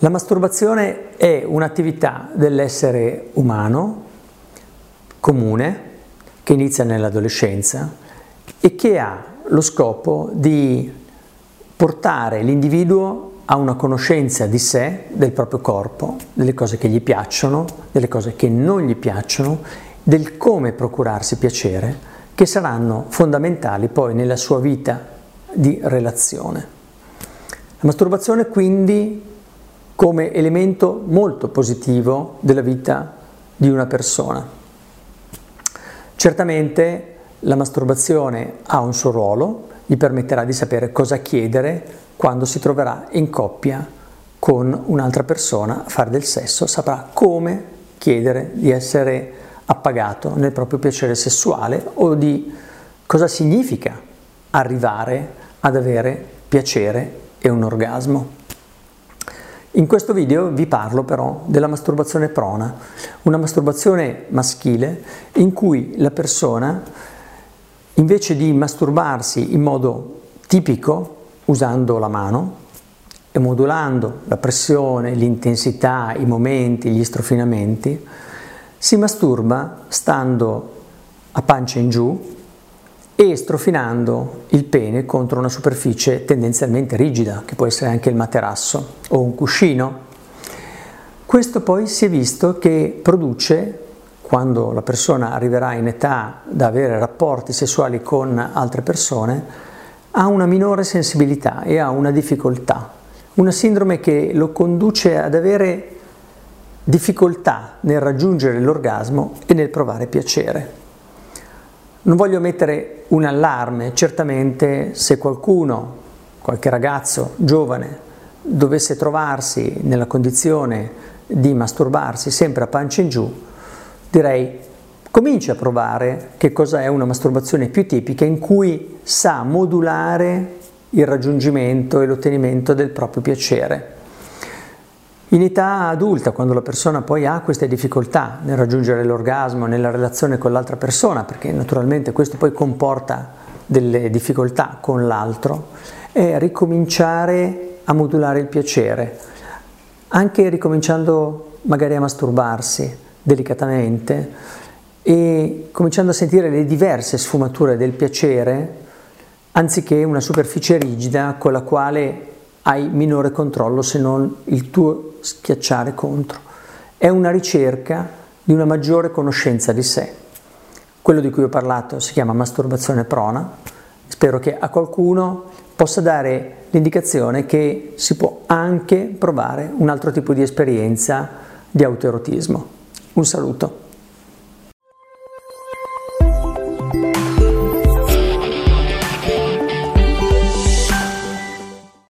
La masturbazione è un'attività dell'essere umano comune che inizia nell'adolescenza e che ha lo scopo di portare l'individuo a una conoscenza di sé, del proprio corpo, delle cose che gli piacciono, delle cose che non gli piacciono, del come procurarsi piacere, che saranno fondamentali poi nella sua vita di relazione. La masturbazione quindi come elemento molto positivo della vita di una persona. Certamente la masturbazione ha un suo ruolo, gli permetterà di sapere cosa chiedere quando si troverà in coppia con un'altra persona a fare del sesso, saprà come chiedere di essere appagato nel proprio piacere sessuale o di cosa significa arrivare ad avere piacere e un orgasmo. In questo video vi parlo però della masturbazione prona, una masturbazione maschile in cui la persona invece di masturbarsi in modo tipico usando la mano e modulando la pressione, l'intensità, i momenti, gli strofinamenti, si masturba stando a pancia in giù e strofinando il pene contro una superficie tendenzialmente rigida, che può essere anche il materasso o un cuscino. Questo poi si è visto che produce, quando la persona arriverà in età da avere rapporti sessuali con altre persone, ha una minore sensibilità e ha una difficoltà, una sindrome che lo conduce ad avere difficoltà nel raggiungere l'orgasmo e nel provare piacere. Non voglio mettere un allarme, certamente se qualcuno, qualche ragazzo giovane, dovesse trovarsi nella condizione di masturbarsi sempre a pancia in giù, direi cominci a provare che cosa è una masturbazione più tipica in cui sa modulare il raggiungimento e l'ottenimento del proprio piacere. In età adulta, quando la persona poi ha queste difficoltà nel raggiungere l'orgasmo, nella relazione con l'altra persona, perché naturalmente questo poi comporta delle difficoltà con l'altro, è ricominciare a modulare il piacere, anche ricominciando magari a masturbarsi delicatamente e cominciando a sentire le diverse sfumature del piacere anziché una superficie rigida con la quale hai minore controllo se non il tuo schiacciare contro. È una ricerca di una maggiore conoscenza di sé. Quello di cui ho parlato si chiama masturbazione prona. Spero che a qualcuno possa dare l'indicazione che si può anche provare un altro tipo di esperienza di autoerotismo. Un saluto.